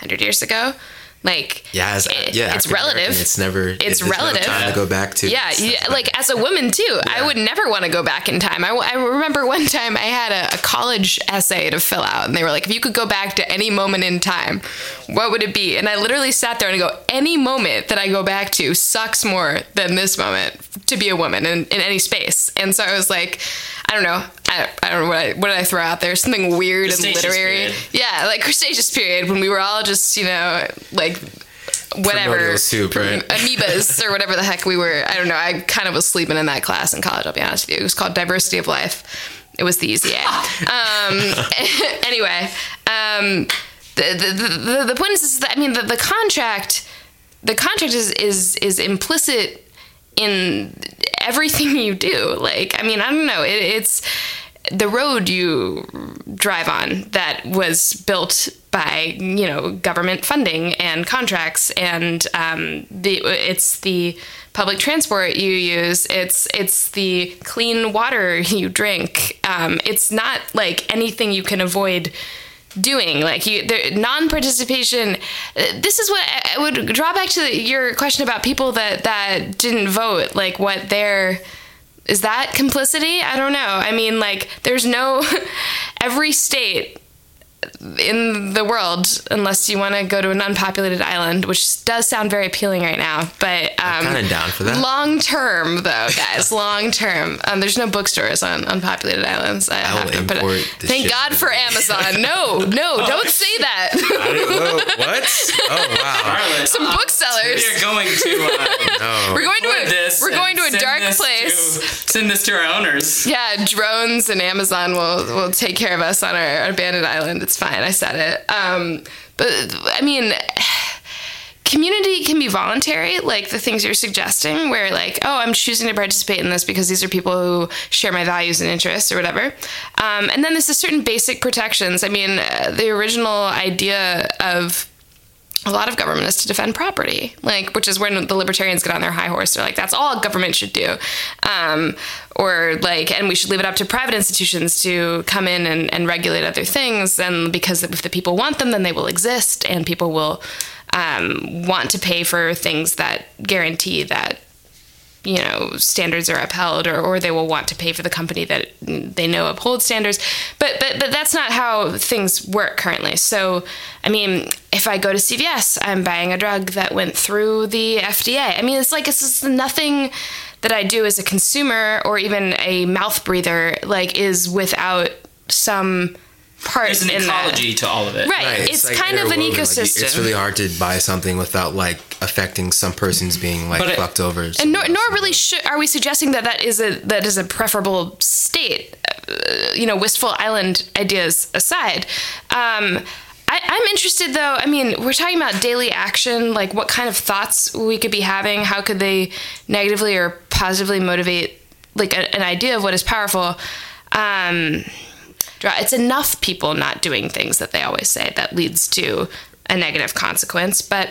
100 years ago. Like, yeah as, it- yeah it's relative. it's never It's there's no relative. time to go back to Yeah, stuff you, like as a woman too, I would never want to go back in time. I, I remember one time I had a, a college essay to fill out, and they were like, if you could go back to any moment in time, what would it be? And I literally sat there and I go, any moment that I go back to sucks more than this moment to be a woman in, in any space. And so I was like, I don't know. I, I don't know what, I, what did I throw out there? Something weird and literary. period. Yeah, like Cretaceous period when we were all just, you know, like whatever Primordial soup, right? amoebas or whatever the heck we were. I don't know. I kind of was sleeping in that class in college. I'll be honest with you. It was called diversity of life. It was the easy A. Um, anyway, um, the, the, the the point is, is that I mean the, the contract, the contract is is is implicit in everything you do. Like I mean I don't know. It, it's the road you drive on that was built by you know government funding and contracts and um, the it's the public transport you use it's it's the clean water you drink um, it's not like anything you can avoid doing like you there, non-participation uh, this is what I, would draw back to your question about people that that didn't vote like what their is that complicity? I don't know. I mean, like, there's no. every state in the world, unless you want to go to an unpopulated island, which does sound very appealing right now. But um, kinda down for that. Long term, though, guys, long term. Um, there's no bookstores on unpopulated islands. I, will have to put it. import the Thank shit God for. Amazon. No, no, don't say that. Whoa, what oh wow Some booksellers. We are going to. Uh, no. We're going to a, this we're going to a dark place. To, send this to our owners. Yeah, drones and Amazon will will take care of us on our, our abandoned island. It's fine. I said it. Um, but I mean, community can be voluntary, like the things you're suggesting, where like, oh, I'm choosing to participate in this because these are people who share my values and interests or whatever. Um, and then there's a certain basic protections. I mean, uh, the original idea of a lot of government is to defend property, like which is when the libertarians get on their high horse. They're like, that's all government should do, um, or like, and we should leave it up to private institutions to come in and, and regulate other things. And because if the people want them, then they will exist, and people will um, want to pay for things that guarantee that you know standards are upheld or, or they will want to pay for the company that they know upholds standards. But but but that's not how things work currently. So i mean if i go to cvs i'm buying a drug that went through the fda i mean it's like it's just nothing that i do as a consumer or even a mouth breather like is without some part There's an in ecology to all of it. that. right, Right, it's, like kind of an interwoven, like, ecosystem it's really hard to buy something without like affecting some person's being like it- fucked over. and nor, nor really should, are we suggesting that that is a that is a preferable state. Uh, you know, wistful island ideas aside. Um, I, I'm interested though. I mean, we're talking about daily action, like what kind of thoughts we could be having. How could they negatively or positively motivate like a, an idea of what is powerful? Um, draw- it's enough people not doing things that they always say that leads to a negative consequence. But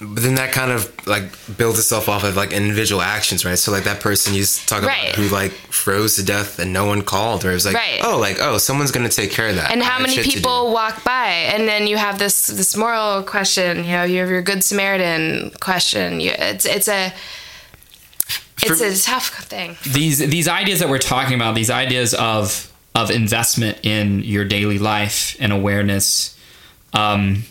But then that kind of like builds itself off of like individual actions, right? So like that person you s- talk Right. about who like froze to death and no one called, or it was like, Right. oh, like oh, someone's gonna take care of that. and how many shit to do. people walk by and then you have this this moral question you know you have your good samaritan question you, it's it's a it's it's a tough thing. these these ideas that we're talking about, these ideas of of investment in your daily life and awareness, um,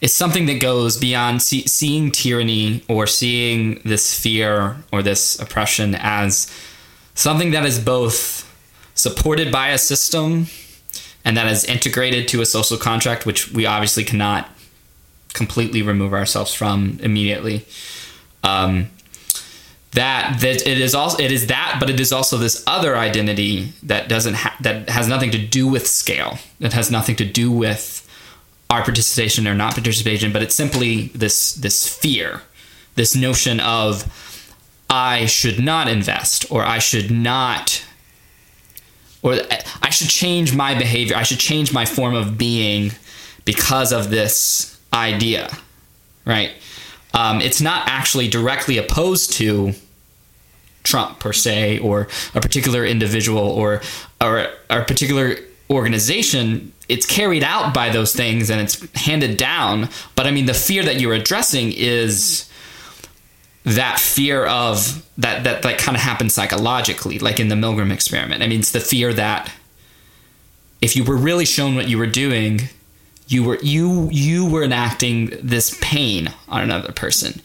is something that goes beyond see, seeing tyranny or seeing this fear or this oppression as something that is both supported by a system and that is integrated to a social contract, which we obviously cannot completely remove ourselves from immediately. Um, that that it is also it is that, but it is also this other identity that doesn't ha- that has nothing to do with scale. That has nothing to do with our participation or not participation, but it's simply this this fear, this notion of I should not invest or I should not or I should change my behavior. I should change my form of being because of this idea, right? Um, it's not actually directly opposed to Trump per se, or a particular individual, or or, or a particular organization. It's carried out by those things and it's handed down. But I mean, the fear that you're addressing is that fear of that that that kind of happens psychologically, like in the Milgram experiment. I mean, it's the fear that if you were really shown what you were doing, you were you you were enacting this pain on another person.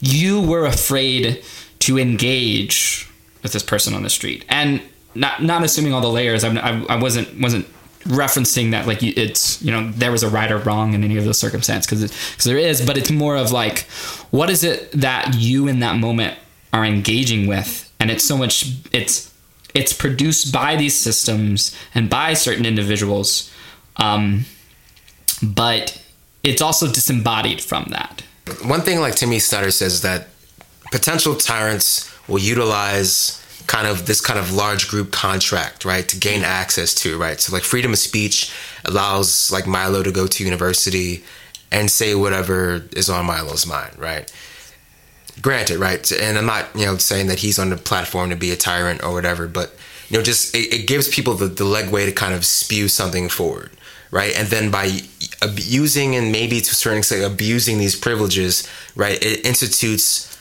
You were afraid to engage with this person on the street, and not not assuming all the layers. I'm, I, I wasn't wasn't referencing that like it's you know there was a right or wrong in any of those circumstances because there is, but it's more of like what is it that you in that moment are engaging with, and it's so much it's it's produced by these systems and by certain individuals. Um, but it's also disembodied from that. One thing, like Timothy Snyder says, that potential tyrants will utilize kind of this kind of large group contract, right, to gain access to, right? So, like, freedom of speech allows, like, Milo to go to university and say whatever is on Milo's mind, right? Granted, right? And I'm not, you know, saying that he's on the platform to be a tyrant or whatever, but, you know, just it, it gives people the, the leg way to kind of spew something forward, right? And then by abusing and maybe to a certain extent abusing these privileges, right, it institutes,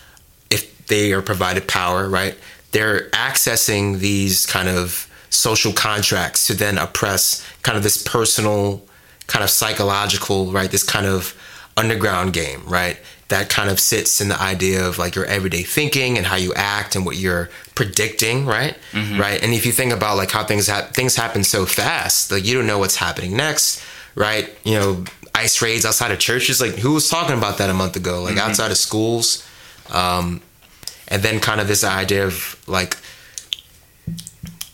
they are provided power, right, they're accessing these kind of social contracts to then oppress kind of this personal, kind of psychological, right, this kind of underground game, right? That kind of sits in the idea of like your everyday thinking and how you act and what you're predicting, right? Mm-hmm. Right. And if you think about like how things ha- things happen so fast, like you don't know what's happening next, right? You know, ice raids outside of churches, like who was talking about that a month ago? Like mm-hmm. outside of schools, um, and then kind of this idea of like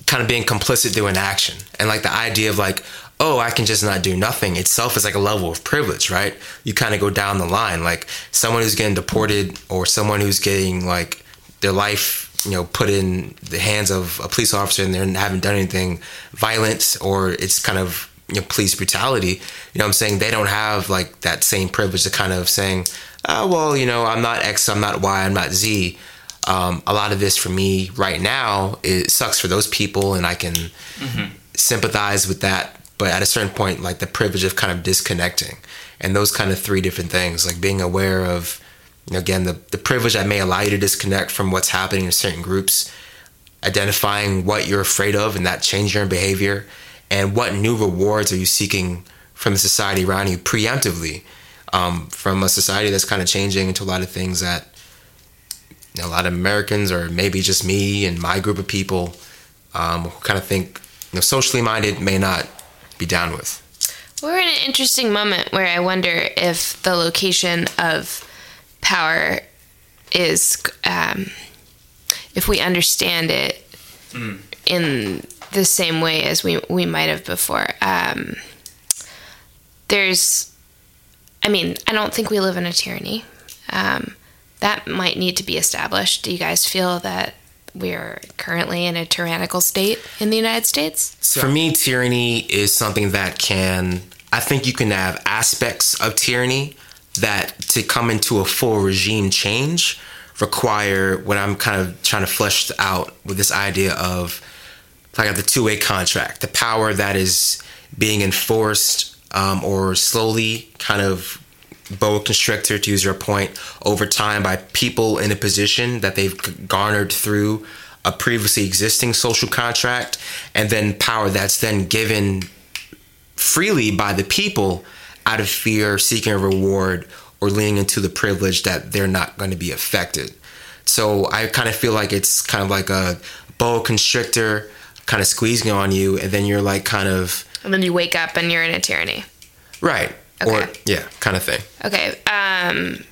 kind of being complicit through inaction, and like the idea of like oh, I can just not do nothing itself is like a level of privilege, right? You kind of go down the line. Like someone who's getting deported or someone who's getting like their life, you know, put in the hands of a police officer and they haven't done anything violent or it's kind of you know, police brutality, you know I'm saying? They don't have like that same privilege to kind of saying, oh, well, you know, I'm not X, I'm not Y, I'm not Z. Um, a lot of this for me right now, it sucks for those people and I can mm-hmm. sympathize with that but at a certain point like the privilege of kind of disconnecting and those kind of three different things like being aware of again the, the privilege that may allow you to disconnect from what's happening in certain groups identifying what you're afraid of and that change your behavior and what new rewards are you seeking from the society around you preemptively um, from a society that's kind of changing into a lot of things that a lot of Americans or maybe just me and my group of people um, who kind of think you know, socially minded may not be down with. We're in an interesting moment where I wonder if the location of power is, um, if we understand it mm. in the same way as we, we might have before. Um, there's, I mean, I don't think we live in a tyranny. Um, that might need to be established. Do you guys feel that we're currently in a tyrannical state in the United States? So For me, tyranny is something that can, I think you can have aspects of tyranny that to come into a full regime change require what I'm kind of trying to flesh out with this idea of like the two way contract, the power that is being enforced um, or slowly kind of boa constrictor, to use your point, over time by people in a position that they've garnered through a previously existing social contract, and then power that's then given freely by the people out of fear, seeking a reward, or leaning into the privilege that they're not going to be affected. So I kind of feel like it's kind of like a boa constrictor kind of squeezing on you, and then you're like kind of And then you wake up and you're in a tyranny. right, or yeah, kind of thing. Okay. Um,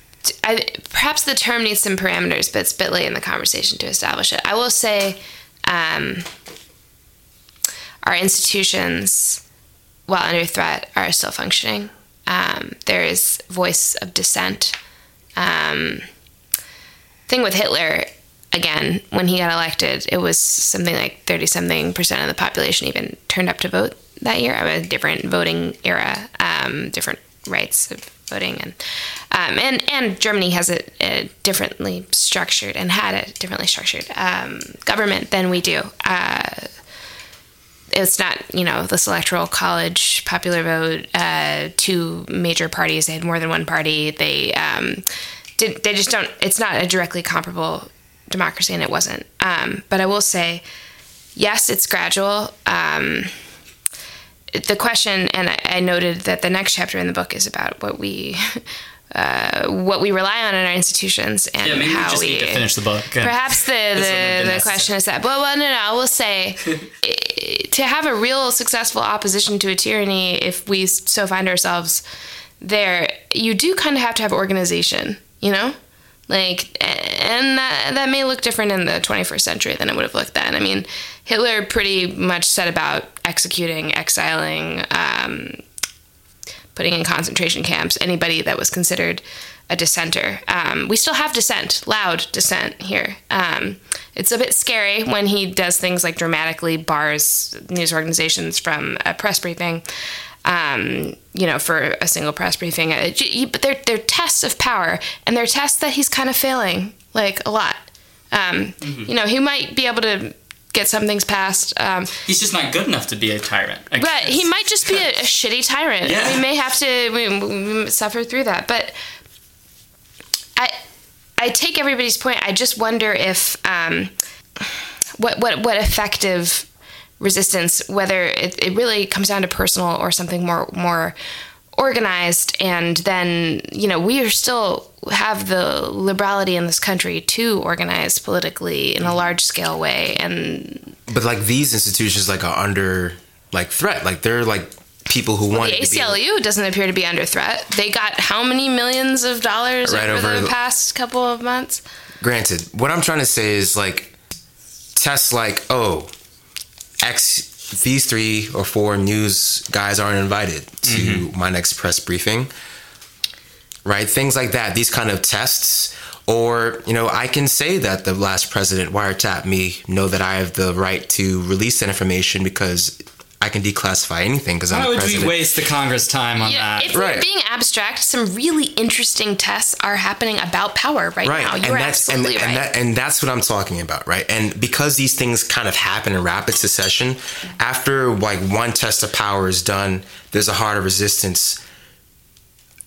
I, perhaps the term needs some parameters, but it's a bit late in the conversation to establish it. I will say um, our institutions, while under threat, are still functioning. Um, there is voice of dissent. Um, thing with Hitler, again, when he got elected, it was something like 30 something percent of the population even turned up to vote that year. A different voting era, um, different rights of voting, and um, and and Germany has a, a differently structured and had a differently structured um, government than we do. Uh, it's not you know this electoral college popular vote uh, two major parties they had more than one party they um, did they just don't it's not a directly comparable democracy and it wasn't um, but i will say yes it's gradual um, the question and I, I noted that the next chapter in the book is about what we uh, what we rely on in our institutions and Yeah, maybe we how just we need to finish the book. Perhaps the, This wouldn't have the, the question is that, well, well, no, no, I will say to have a real successful opposition to a tyranny, if we so find ourselves there, you do kind of have to have organization, you know? Like, and that, that may look different in the 21st century than it would have looked then. I mean, Hitler pretty much set about executing, exiling, um, putting in concentration camps anybody that was considered a dissenter. Um, we still have dissent, loud dissent here. Um, it's a bit scary when he does things like dramatically bars news organizations from a press briefing. Um, you know, for a single press briefing, Uh, but they're they're tests of power, and they're tests that he's kind of failing like a lot. Um, You know, he might be able to get some things passed. Um, He's just not good enough to be a tyrant. I but guess. he might just be a, a shitty tyrant. Yeah. We may have to we, we suffer through that. But I I take everybody's point. I just wonder if um, what what what effective resistance, whether it, it really comes down to personal or something more more organized and then you know we are still have the liberality in this country to organize politically in a mm-hmm. large scale way and But like these institutions, like are under like threat. Like they're like people who want The to be ACLU doesn't appear to be under threat. They got how many millions of dollars Right over, over the the- past couple of months? Granted, what I'm trying to say is like tests like oh, X these three or four news guys aren't invited to Mm-hmm. my next press briefing. Right, things like that. These kind of tests. Or, you know, I can say that the last president wiretapped me, know that I have the right to release that information because I can declassify anything because I'm Why the would president. we waste the Congress time on Yeah, that? if we're Right. being abstract, some really interesting tests are happening about power right, right now. and You're that's and, absolutely and, right. that, and that's what i'm talking about right and because these things kind of happen in rapid succession after like one test of power is done there's a harder resistance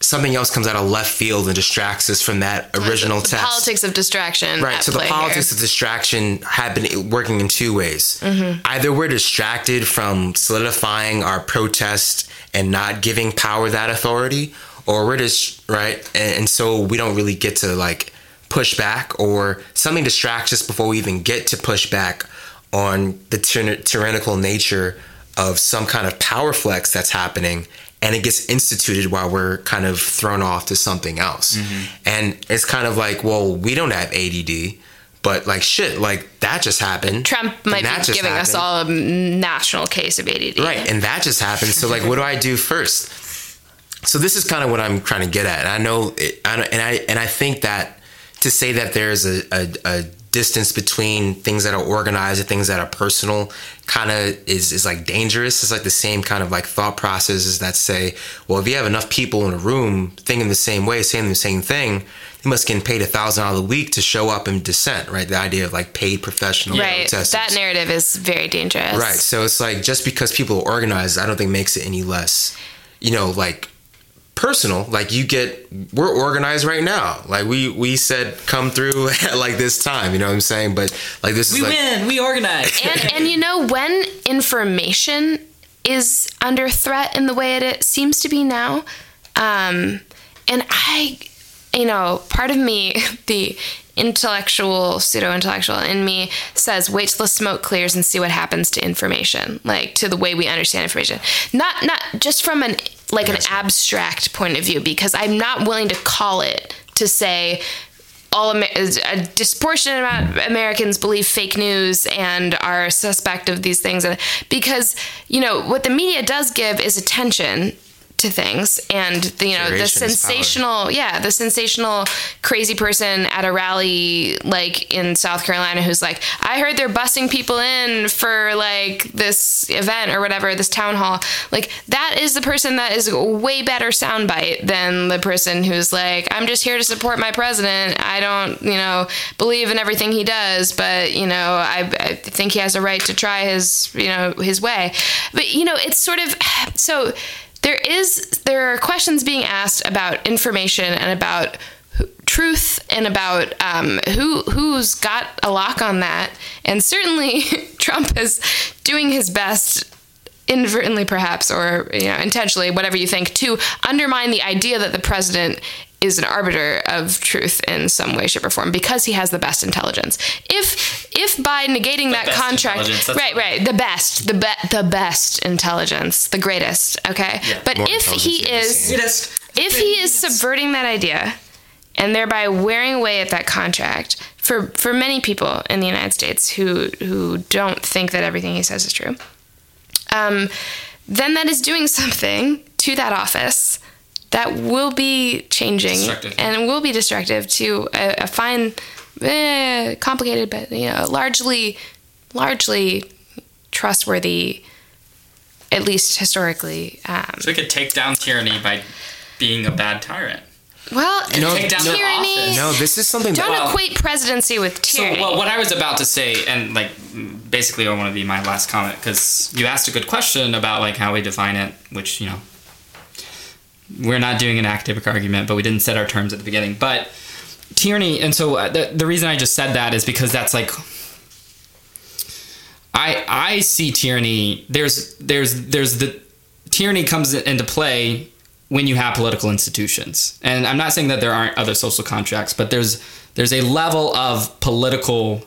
something else comes out of left field and distracts us from that original text. the test politics of distraction. Right. So the politics here. of distraction have been working in two ways. Mm-hmm. Either we're distracted from solidifying our protest and not giving power that authority, or we're just right, and, and so we don't really get to like push back, or something distracts us before we even get to push back on the tyr- tyrannical nature of some kind of power flex that's happening and it gets instituted while we're kind of thrown off to something else. Mm-hmm. And it's kind of like, well, we don't have ADD, but like shit, like that just happened. Trump and might be just giving us all a national case of ADD. Right, and that just happened. So like, what do I do first? So this is kind of what I'm trying to get at. And I know, it, I, and I and I think that to say that there's a, a, a distance between things that are organized and things that are personal kind of is is like dangerous. It's like the same kind of like thought processes that say, well, if you have enough people in a room thinking the same way, saying the same thing, they must get paid a thousand dollars a week to show up and dissent. Right, the idea of like paid professional Right. protesters. That narrative is very dangerous. Right. So it's like just because people are organized, I don't think makes it any less, you know, like personal. Like you get, we're organized right now. Like we we said, come through at like this time. You know what I'm saying? But like this We is like, win. We organize. and and you know when information is under threat in the way it, it seems to be now um and i you know part of me the intellectual pseudo intellectual in me says wait till the smoke clears and see what happens to information like to the way we understand information not not just from an like an abstract point of view because i'm not willing to call it to say all Amer- uh, a disproportionate amount of Americans believe fake news and are suspect of these things, because you know what the media does give is attention to things, and the, you know the is power. sensational, yeah, the sensational crazy person at a rally like in South Carolina who's like, I heard they're busing people in for like this event or whatever, this town hall. Like that is the person that is way better soundbite than the person who's like, I'm just here to support my president. I don't, you know, believe in everything he does, but you know, I, I think he has a right to try his, you know, his way. But you know, it's sort of so there is there are questions being asked about information and about truth and about um, who who's got a lock on that. And certainly Trump is doing his best inadvertently perhaps or you know intentionally whatever you think to undermine the idea that the president is an arbiter of truth in some way shape or form because he has the best intelligence if if by negating that contract right right the best the be- the best intelligence the greatest okay Yeah. but More if he intelligence you've ever is seen. If he is subverting that idea and thereby wearing away at that contract for for many people in the United States who who don't think that everything he says is true, um, then that is doing something to that office that will be changing and will be destructive to a, a fine, eh, complicated, but you know, largely largely trustworthy, at least historically. Um, so we could take down tyranny by being a bad tyrant. well, No, Take down their tyranny. no, this is something Don't that Well- equate presidency with tyranny. So, well, what I was about to say, and like basically, I want to be my last comment because you asked a good question about like how we define it, which you know we're not doing an academic argument, but we didn't set our terms at the beginning. But tyranny, and so uh, the the reason I just said that is because that's like. I, I see tyranny. There's there's there's the tyranny comes into play when you have political institutions. And I'm not saying that there aren't other social contracts, but there's there's a level of political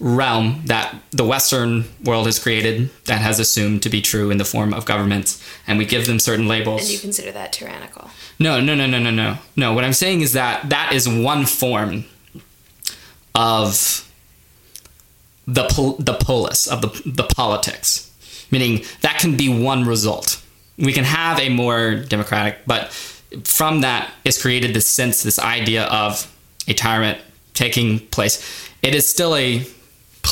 realm that the Western world has created that has assumed to be true in the form of governments, and we give them certain labels. and you consider that tyrannical. No, no, no, no, no, no. No, what I'm saying is that that is one form of the pol- the polis of the the politics, meaning that can be one result. We can have a more democratic, but from that is created this sense, this idea of a tyrant taking place. It is still a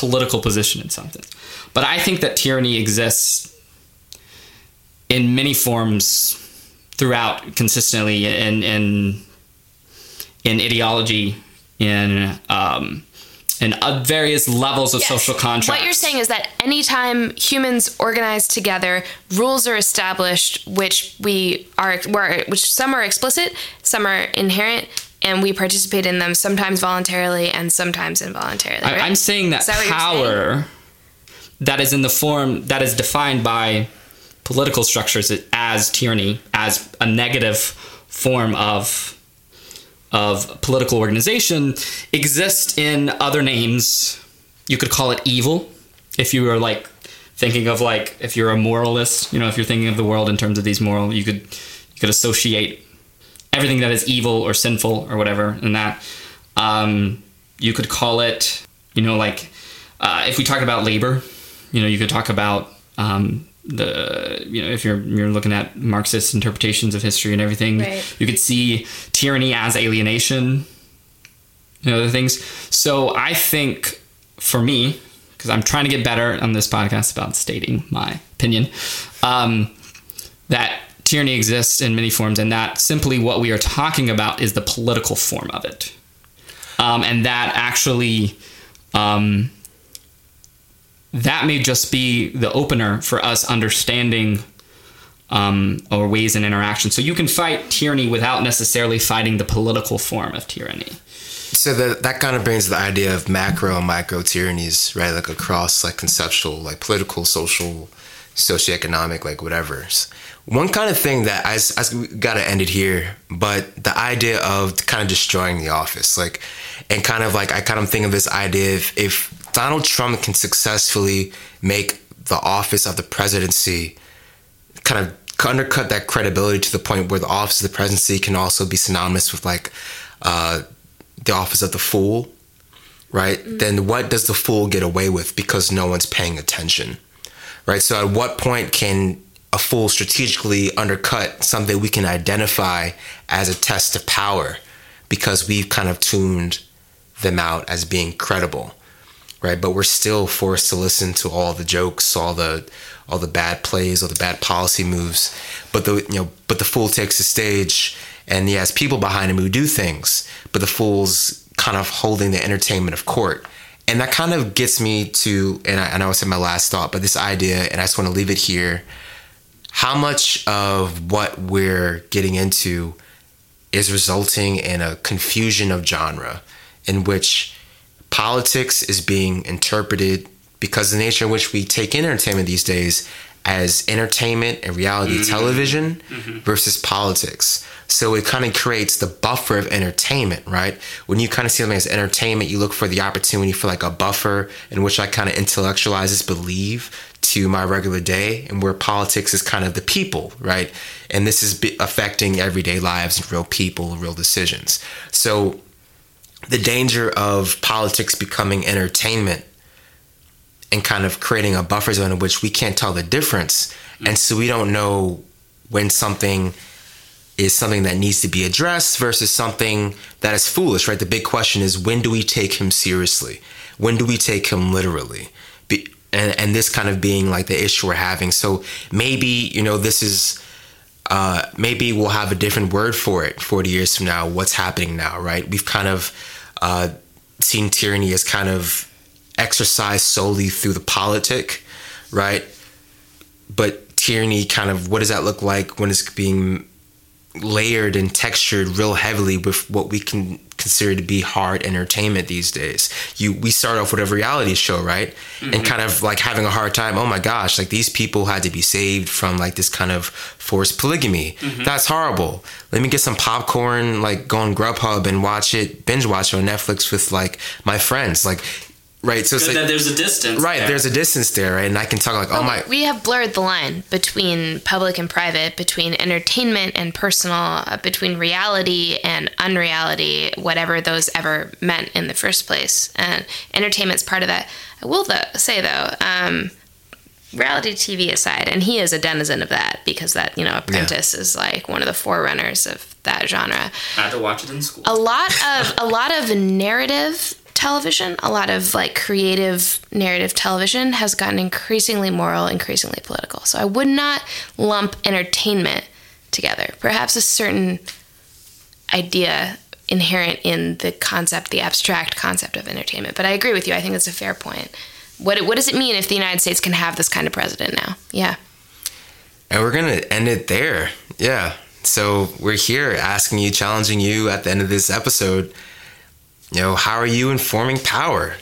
political position in something, but I think that tyranny exists in many forms throughout consistently in in in ideology in um, in uh, various levels of Yes. social contract. What you're saying is that anytime humans organize together, rules are established, which we are, which some are explicit, some are inherent, and we participate in them sometimes voluntarily and sometimes involuntarily. I, right? I'm saying that, that power that is in the form that is defined by political structures as tyranny, as a negative form of of political organization, exists in other names. You could call it evil if you were like thinking of like if you're a moralist, you know, if you're thinking of the world in terms of these moral, you could you could associate everything that is evil or sinful or whatever and that. Um, you could call it, you know, like uh, if we talk about labor, you know, you could talk about um, the, you know, if you're you're looking at Marxist interpretations of history and everything, Right. you could see tyranny as alienation, and other things. So I think for me, because I'm trying to get better on this podcast about stating my opinion, um, that tyranny exists in many forms, and that simply what we are talking about is the political form of it, um, and that actually. Um, that may just be the opener for us understanding um, or ways in interaction. So you can fight tyranny without necessarily fighting the political form of tyranny. So that that kind of brings the idea of macro and micro tyrannies, right? Like across like conceptual, like political, social, socioeconomic, like whatever. One kind of thing that I, I gotta end it here, but the idea of kind of destroying the office, like, and kind of like I kind of think of this idea if, if Donald Trump can successfully make the office of the presidency kind of undercut that credibility to the point where the office of the presidency can also be synonymous with like uh, the office of the fool, right? Mm-hmm. Then what does the fool get away with because no one's paying attention, right? So at what point can a fool strategically undercut something we can identify as a test of power because we've kind of tuned them out as being credible? right? But we're still forced to listen to all the jokes, all the all the bad plays, all the bad policy moves. But the you know, but the fool takes the stage, and he has people behind him who do things. But the fool's kind of holding the entertainment of court, and that kind of gets me to, and I, I know I said my last thought, but this idea, and I just want to leave it here. How much of what we're getting into is resulting in a confusion of genre, in which politics is being interpreted because the nature in which we take in entertainment these days as entertainment and reality mm-hmm. television mm-hmm. versus politics. So it kind of creates the buffer of entertainment, right? When you kind of see something as entertainment, you look for the opportunity for like a buffer in which I kind of intellectualizes believe to my regular day, and where politics is kind of the people, right? And this is affecting everyday lives and real people, real decisions. So the danger of politics becoming entertainment and kind of creating a buffer zone in which we can't tell the difference. Mm. And so we don't know when something is something that needs to be addressed versus something that is foolish, right? The big question is when do we take him seriously? When do we take him literally? And, and this kind of being like the issue we're having. So maybe, you know, this is uh, maybe we'll have a different word for it 40 years from now. What's happening now, right? We've kind of uh, seen tyranny as kind of exercised solely through the politic, right? But tyranny kind of, what does that look like when it's being layered and textured real heavily with what we can consider to be hard entertainment these days. You we start off with a reality show, right? Mm-hmm. And kind of like having a hard time, oh my gosh, like these people had to be saved from like this kind of forced polygamy. Mm-hmm. That's horrible. Let me get some popcorn, like go on Grubhub and watch it, binge watch it on Netflix with like my friends. Like right so it's like, there's a distance right there. there's a distance there right and i can talk like oh my we have blurred the line between public and private between entertainment and personal uh, between reality and unreality whatever those ever meant in the first place and entertainment's part of that i will though, say though um, reality tv aside and he is a denizen of that because that you know apprentice yeah. is like one of the forerunners of that genre i had to watch it in school a lot of a lot of narrative television, a lot of like creative narrative television has gotten increasingly moral, increasingly political. So I would not lump entertainment together. Perhaps a certain idea inherent in the concept, the abstract concept of entertainment. But I agree with you. I think that's a fair point. What what does it mean if the United States can have this kind of president now? Yeah. And we're gonna end it there. Yeah. So we're here asking you, challenging you at the end of this episode you know, how are you informing power?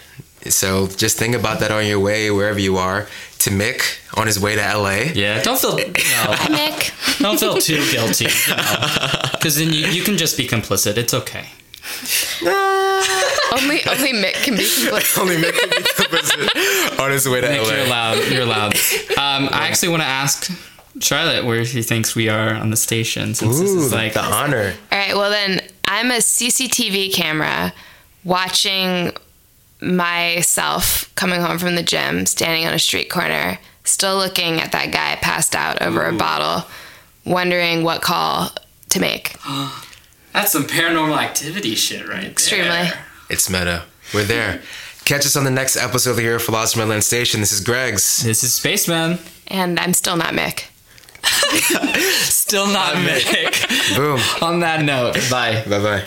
So just think about that on your way wherever you are to Mick on his way to LA. Yeah, don't feel no, Mick. Don't feel too guilty, because you know? then you, you can just be complicit. It's okay. only only Mick can be complicit. only Mick can be complicit on his way to Mick, LA. You're allowed. You're allowed. Um, I actually want to ask Charlotte where she thinks we are on the station, since Ooh, this is like the honor. All right. Well, then I'm a CCTV camera watching myself coming home from the gym, standing on a street corner, still looking at that guy passed out over Ooh. a bottle, wondering what call to make. That's some paranormal activity shit, right? Extremely. There. It's meta. We're there. Catch us on the next episode of the Hero Philosopher Land Station. This is Greggs. This is Spaceman. And I'm still not Mick. still not Mick. Boom. on that note, bye. Bye bye.